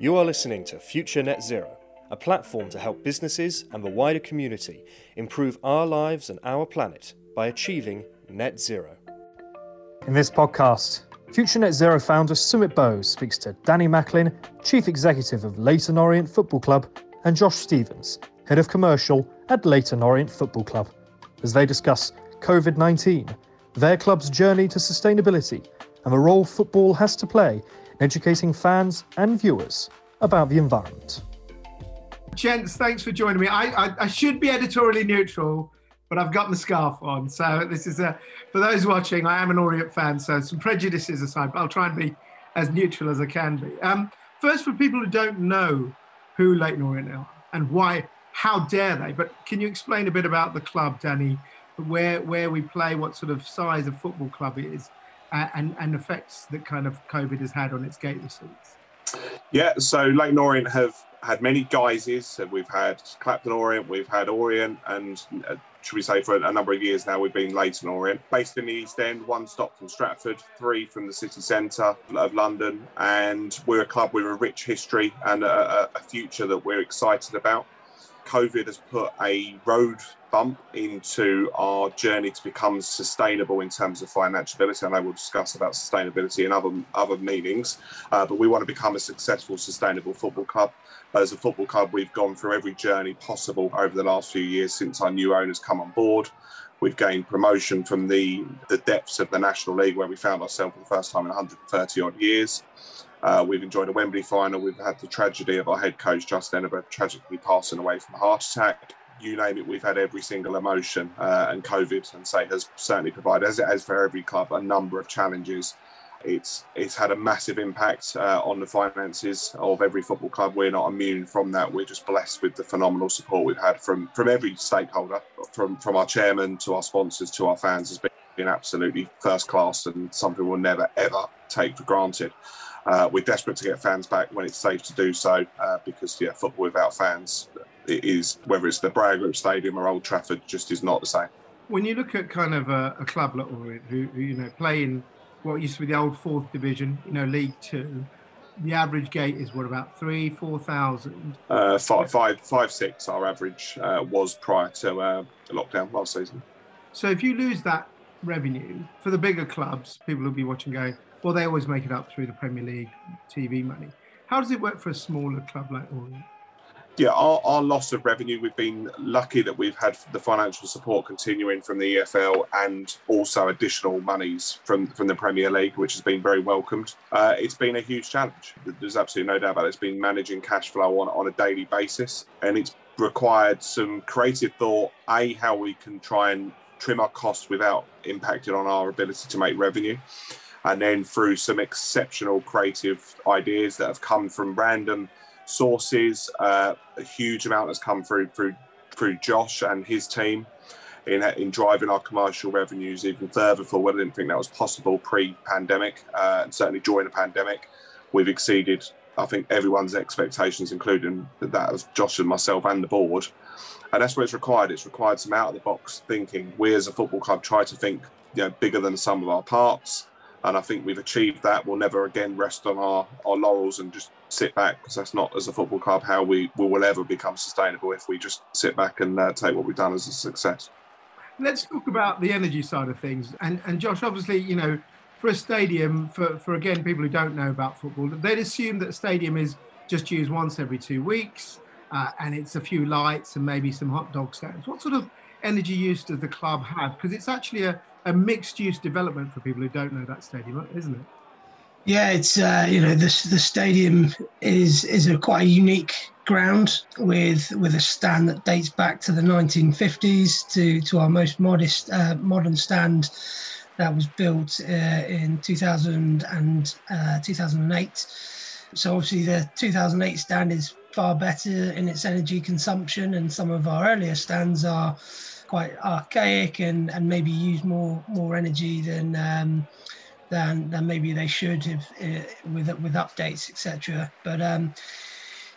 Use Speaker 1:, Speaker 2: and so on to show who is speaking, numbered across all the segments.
Speaker 1: You are listening to Future Net Zero, a platform to help businesses and the wider community improve our lives and our planet by achieving net zero.
Speaker 2: In this podcast, Future Net Zero founder Sumit Bose speaks to Danny Macklin, Chief Executive of Leyton Orient Football Club, and Josh Stevens, Head of Commercial at Leyton Orient Football Club, as they discuss COVID 19, their club's journey to sustainability, and the role football has to play in educating fans and viewers about the environment.
Speaker 3: Gents, thanks for joining me. I, I, I should be editorially neutral, but I've got my scarf on. So this is a, for those watching, I am an Orient fan, so some prejudices aside, but I'll try and be as neutral as I can be. Um, first, for people who don't know who Leyton Orient are and why, how dare they? But can you explain a bit about the club, Danny? Where where we play, what sort of size of football club it is, and, and effects that kind of COVID has had on its gate receipts?
Speaker 4: Yeah, so Leyton Orient have had many guises. We've had Clapton Orient, we've had Orient, and uh, should we say for a, number of years now, we've been Leyton Orient. Based in the East End, one stop from Stratford, three from the city centre of London. And we're a club with a rich history and a, a future that we're excited about. COVID has put a road bump into our journey to become sustainable in terms of financiability. I know we'll discuss about sustainability in other other meetings, uh, but we want to become a successful, sustainable football club. As a football club, we've gone through every journey possible over the last few years since our new owners come on board. We've gained promotion from the, the depths of the National League, where we found ourselves for the first time in 130 odd years. Uh, we've enjoyed a Wembley final. We've had the tragedy of our head coach, Justin Edinburgh, tragically passing away from a heart attack. You name it, we've had every single emotion. Uh, and COVID, and say, has certainly provided, as it has for every club, a number of challenges. It's it's had a massive impact uh, on the finances of every football club. We're not immune from that. We're just blessed with the phenomenal support we've had from from every stakeholder, from from our chairman to our sponsors to our fans. Has been absolutely first class and something we'll never ever take for granted. Uh, we're desperate to get fans back when it's safe to do so uh, because yeah, football without fans it is whether it's the Breyer Group Stadium or Old Trafford just is not the same.
Speaker 3: When you look at kind of a, a club like Orient who, who you know play in what used to be the old fourth division, you know, League Two, the average gate is what about three, four thousand?
Speaker 4: Uh, five, five, five, six. Our average uh, was prior to uh, the lockdown last season.
Speaker 3: So if you lose that revenue for the bigger clubs, people will be watching going, well, they always make it up through the Premier League TV money. How does it work for a smaller club like Orient?
Speaker 4: Yeah, our, our loss of revenue, we've been lucky that we've had the financial support continuing from the EFL and also additional monies from, from the Premier League, which has been very welcomed. Uh, it's been a huge challenge. There's absolutely no doubt about it. It's been managing cash flow on, on a daily basis, and it's required some creative thought, A, how we can try and trim our costs without impacting on our ability to make revenue and then through some exceptional creative ideas that have come from random sources, uh, a huge amount has come through through through Josh and his team in in driving our commercial revenues even further forward. I didn't think that was possible pre-pandemic, uh, and certainly during the pandemic, we've exceeded. I think everyone's expectations, including that of Josh and myself and the board. And that's what it's required. It's required some out of the box thinking. We as a football club try to think you know, bigger than sum of our parts and I think we've achieved that. We'll never again rest on our, our laurels and just sit back because that's not, as a football club, how we, we will ever become sustainable if we just sit back and uh, take what we've done as a success.
Speaker 3: Let's talk about the energy side of things. And, and Josh, obviously, you know, for a stadium, for, for again, people who don't know about football, they'd assume that a stadium is just used once every two weeks uh, and it's a few lights and maybe some hot dog stands. What sort of energy use does the club have? Because it's actually a, a mixed use development for people who don't know that stadium, isn't it?
Speaker 5: Yeah, it's uh, you know the the stadium is is a quite a unique ground with with a stand that dates back to the 1950s to to our most modest uh, modern stand that was built uh, in 2000 and uh, 2008. So obviously the 2008 stand is far better in its energy consumption, and some of our earlier stands are quite archaic and, and maybe use more more energy than um, than than maybe they should if, uh, with with updates etc. But um,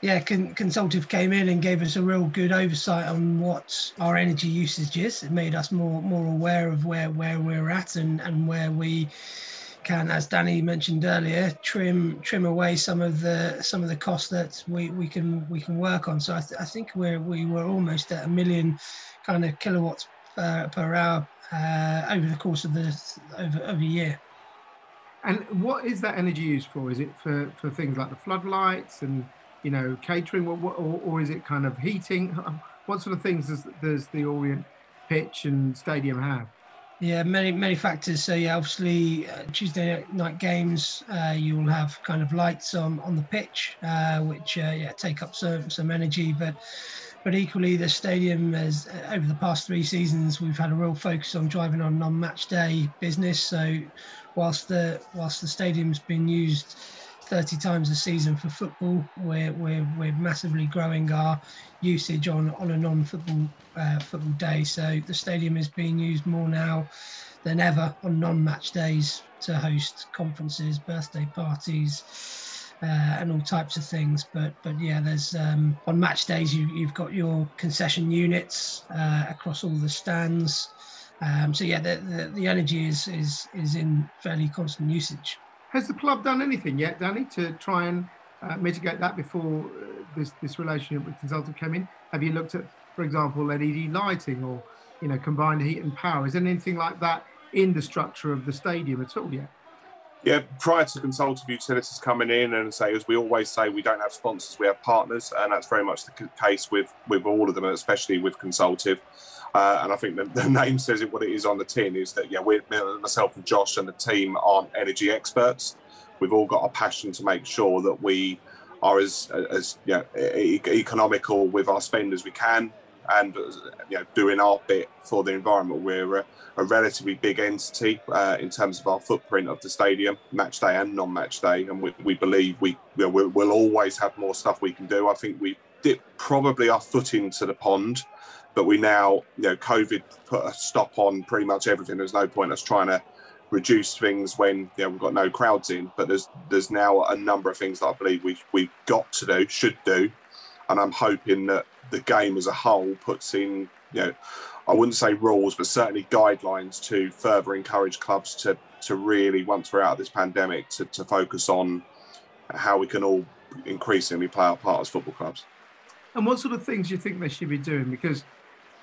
Speaker 5: yeah, con- consultative came in and gave us a real good oversight on what our energy usage is. It made us more more aware of where where we're at and and where we can, as Danny mentioned earlier, trim trim away some of the some of the costs that we, we can we can work on. So I, th- I think we're we were almost at a million kind of kilowatts uh, per hour uh, over the course of the over, over a year.
Speaker 3: And what is that energy used for? Is it for, for things like the floodlights and you know catering, or, or, or is it kind of heating? What sort of things does, does the Orient pitch and stadium have?
Speaker 5: Yeah, many many factors. So yeah, obviously uh, Tuesday night games, uh, you will have kind of lights on on the pitch, uh, which uh, yeah take up some some energy, but but equally the stadium has uh, over the past three seasons we've had a real focus on driving on non-match day business. So whilst the whilst the stadium's been used 30 times a season for football. We're, we're, we're massively growing our usage on, on a non-football uh, football day. So the stadium is being used more now than ever on non-match days to host conferences, birthday parties, uh, and all types of things. But but yeah, there's um, on match days you you've got your concession units uh, across all the stands. Um, so yeah, the, the, the energy is is is in fairly constant usage.
Speaker 3: Has the club done anything yet, Danny, to try and uh, mitigate that before uh, this this relationship with consultant came in? Have you looked at, for example, LED lighting or you know combined heat and power? Is there anything like that in the structure of the stadium at all yet?
Speaker 4: Yeah, prior to consultative utilities coming in and say, as we always say, we don't have sponsors, we have partners, and that's very much the case with with all of them, especially with consultative. Uh, and I think the, the, name says it what it is on the tin is that yeah, we myself and Josh and the team aren't energy experts. We've all got a passion to make sure that we are as as yeah, economical with our spend as we can, and you know, doing our bit for the environment. We're a, a relatively big entity uh, in terms of our footprint of the stadium, match day and non-match day, and we, we believe we you know, we'll, we'll always have more stuff we can do. I think we dip probably our foot into the pond but we now, you know, COVID put a stop on pretty much everything. There's no point us trying to reduce things when you know, we've got no crowds in. But there's there's now a number of things that I believe we we've got to do, should do, and I'm hoping that the game as a whole puts in, you know, I wouldn't say rules, but certainly guidelines to further encourage clubs to to really, once we're out of this pandemic, to, to focus on how we can all increasingly play our part as football clubs.
Speaker 3: And what sort of things do you think they should be doing? Because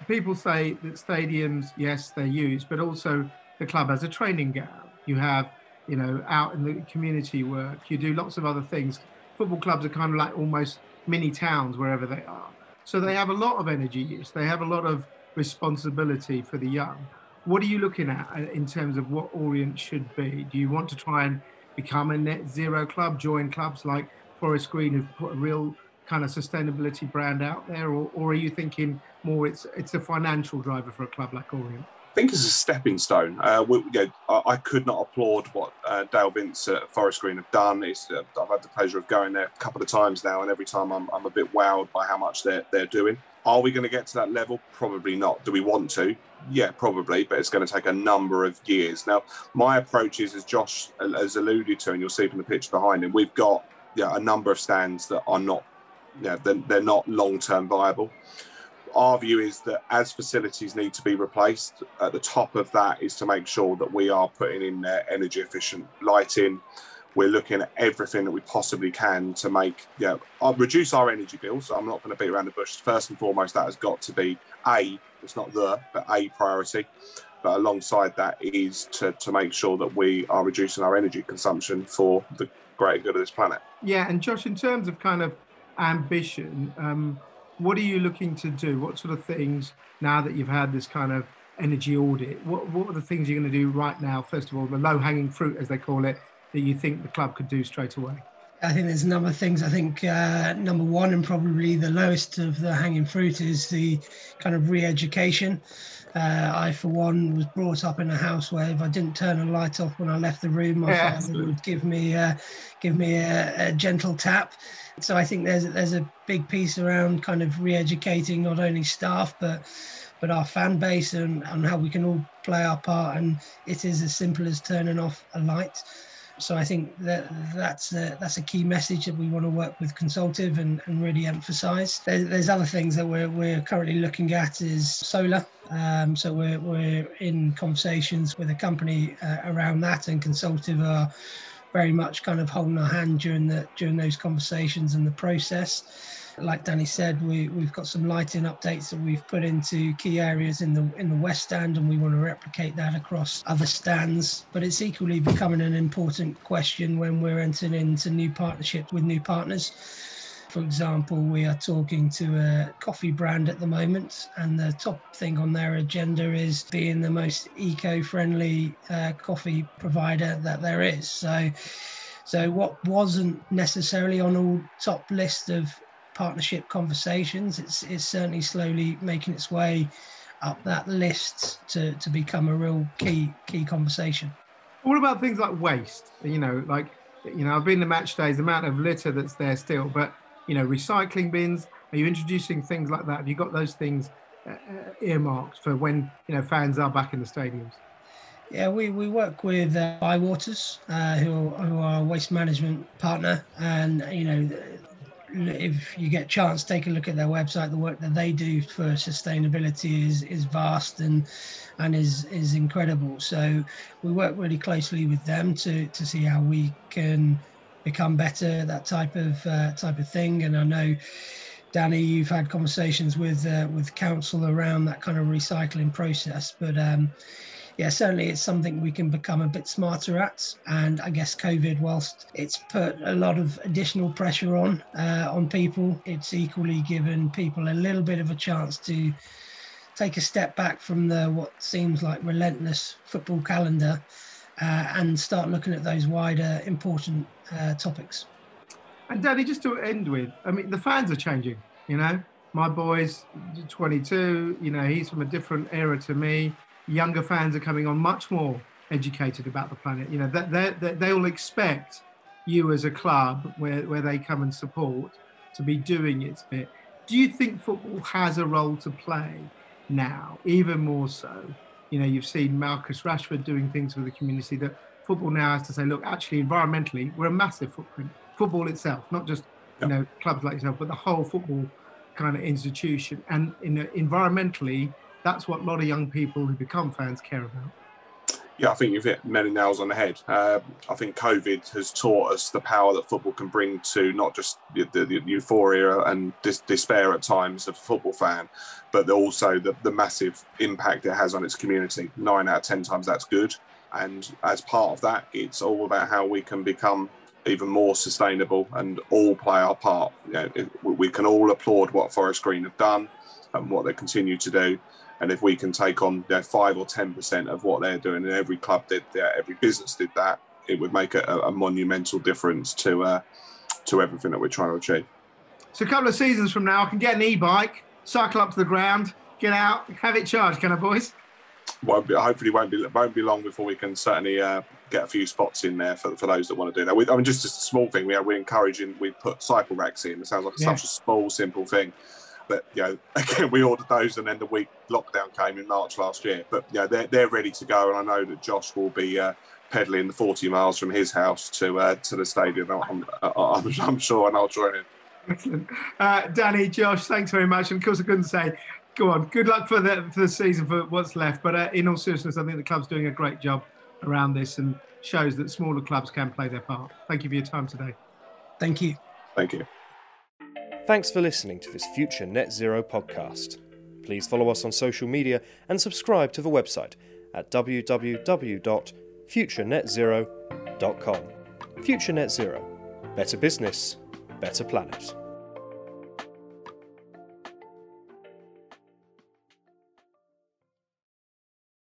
Speaker 3: people say that stadiums, yes, they're used, but also the club has a training ground. You have, you know, out in the community work. You do lots of other things. Football clubs are kind of like almost mini towns wherever they are. So they have a lot of energy use. They have a lot of responsibility for the young. What are you looking at uh, in terms of what Orient should be? Do you want to try and become a net zero club, join clubs like Forest Green who've put a real kind of sustainability brand out there, or, or are you thinking more it's it's a financial driver for a club like Orient?
Speaker 4: I think it's a stepping stone. Uh, we, you know, I, I, could not applaud what uh, Dale Vince at Forest Green have done. Uh, I've had the pleasure of going there a couple of times now, and every time I'm, I'm a bit wowed by how much they're, they're doing. Are we going to get to that level? Probably not. Do we want to? Yeah, probably, but it's going to take a number of years. Now, my approach is, as Josh has alluded to, and you'll see from the picture behind him, we've got yeah, a number of stands that are not, yeah, they're, they're not long term viable our view is that as facilities need to be replaced, at the top of that is to make sure that we are putting in there energy efficient lighting. We're looking at everything that we possibly can to make, yeah, uh, reduce our energy bills. I'm not going to beat around the bush. First and foremost, that has got to be a, it's not the, but a priority. But alongside that is to, to make sure that we are reducing our energy consumption for the greater good of this planet.
Speaker 3: Yeah, and Josh, in terms of kind of ambition, um, what are you looking to do? What sort of things now that you've had this kind of energy audit? What what are the things you're going to do right now? First of all, the low hanging fruit, as they call it, that you think the club could do straight away.
Speaker 5: I think there's a number of things. I think uh, number one and probably the lowest of the hanging fruit is the kind of re-education. Uh, I, for one, was brought up in a house where if I didn't turn a light off when I left the room, my yeah, father would give me uh, give me a, a, gentle tap. So I think there's there's a big piece around kind of re-educating not only staff but but our fan base and, and how we can all play our part. And it is as simple as turning off a light. So I think that that's a, that's a key message that we want to work with Consultive and, and really emphasise. There, there's other things that we're, we're currently looking at is solar. Um, so we're, we're in conversations with a company uh, around that, and Consultive are very much kind of holding our hand during the during those conversations and the process like Danny said, we, we've got some lighting updates that we've put into key areas in the in the west stand, and we want to replicate that across other stands. But it's equally becoming an important question when we're entering into new partnerships with new partners. For example, we are talking to a coffee brand at the moment, and the top thing on their agenda is being the most eco-friendly uh, coffee provider that there is. So, so what wasn't necessarily on all top list of partnership conversations. It's, it's certainly slowly making its way up that list to, to become a real key key conversation.
Speaker 3: What about things like waste? You know, like you know, I've been to match days, the amount of litter that's there still, but you know, recycling bins. Are you introducing things like that? Have you got those things uh, uh earmarked for when you know fans are back in the stadiums?
Speaker 5: Yeah, we, we work with uh, Bywaters, uh, who, who are waste management partner, and you know if you get a chance, take a look at their website. The work that they do for sustainability is is vast and and is is incredible. So we work really closely with them to to see how we can become better that type of uh, type of thing. And I know. Danny, you've had conversations with uh, with council around that kind of recycling process, but um, yeah, certainly it's something we can become a bit smarter at. And I guess COVID, whilst it's put a lot of additional pressure on uh, on people, it's equally given people a little bit of a chance to take a step back from the what seems like relentless football calendar uh, and start looking at those wider important uh, topics.
Speaker 3: And Danny, just to end with, I mean, the fans are changing. You know, my boy's 22. You know, he's from a different era to me younger fans are coming on much more educated about the planet. You know, that they, they, they all expect you as a club where, where they come and support to be doing its bit. Do you think football has a role to play now, even more so? You know, you've seen Marcus Rashford doing things for the community that football now has to say, look, actually, environmentally, we're a massive footprint. Football itself, not just, you know, clubs like yourself, but the whole football kind of institution. And in, environmentally, that's what a lot of young people who become fans care about.
Speaker 4: Yeah, I think you've hit many nails on the head. Uh, I think COVID has taught us the power that football can bring to not just the, the, the euphoria and dis- despair at times of a football fan, but also the, the massive impact it has on its community. Nine out of 10 times that's good. And as part of that, it's all about how we can become even more sustainable and all play our part. You know, it, we can all applaud what Forest Green have done and what they continue to do. And if we can take on you know, five or ten percent of what they're doing, and every club did that, every business did that, it would make a, a monumental difference to uh, to everything that we're trying to achieve.
Speaker 3: So a couple of seasons from now, I can get an e-bike, cycle up to the ground, get out, have it charged, can I, boys?
Speaker 4: Won't be, hopefully won't be won't be long before we can certainly uh, get a few spots in there for, for those that want to do that. We, I mean, just a small thing. We are, we're encouraging. We put cycle racks in. It sounds like yeah. such a small, simple thing. But you know, again, we ordered those, and then the week lockdown came in March last year. But yeah, they're they're ready to go, and I know that Josh will be. Uh, pedaling the 40 miles from his house to uh, to the stadium. I'm, I'm, I'm, sure, and I'll join him.
Speaker 3: Excellent, uh, Danny, Josh, thanks very much. And of course, I couldn't say, go on, good luck for the for the season for what's left. But uh, in all seriousness, I think the club's doing a great job around this and shows that smaller clubs can play their part. Thank you for your time today.
Speaker 5: Thank you.
Speaker 4: Thank you.
Speaker 1: Thanks for listening to this future Net Zero podcast. Please follow us on social media and subscribe to the website at www.futurenetzero.com. Future Net Zero. Better business, better planet.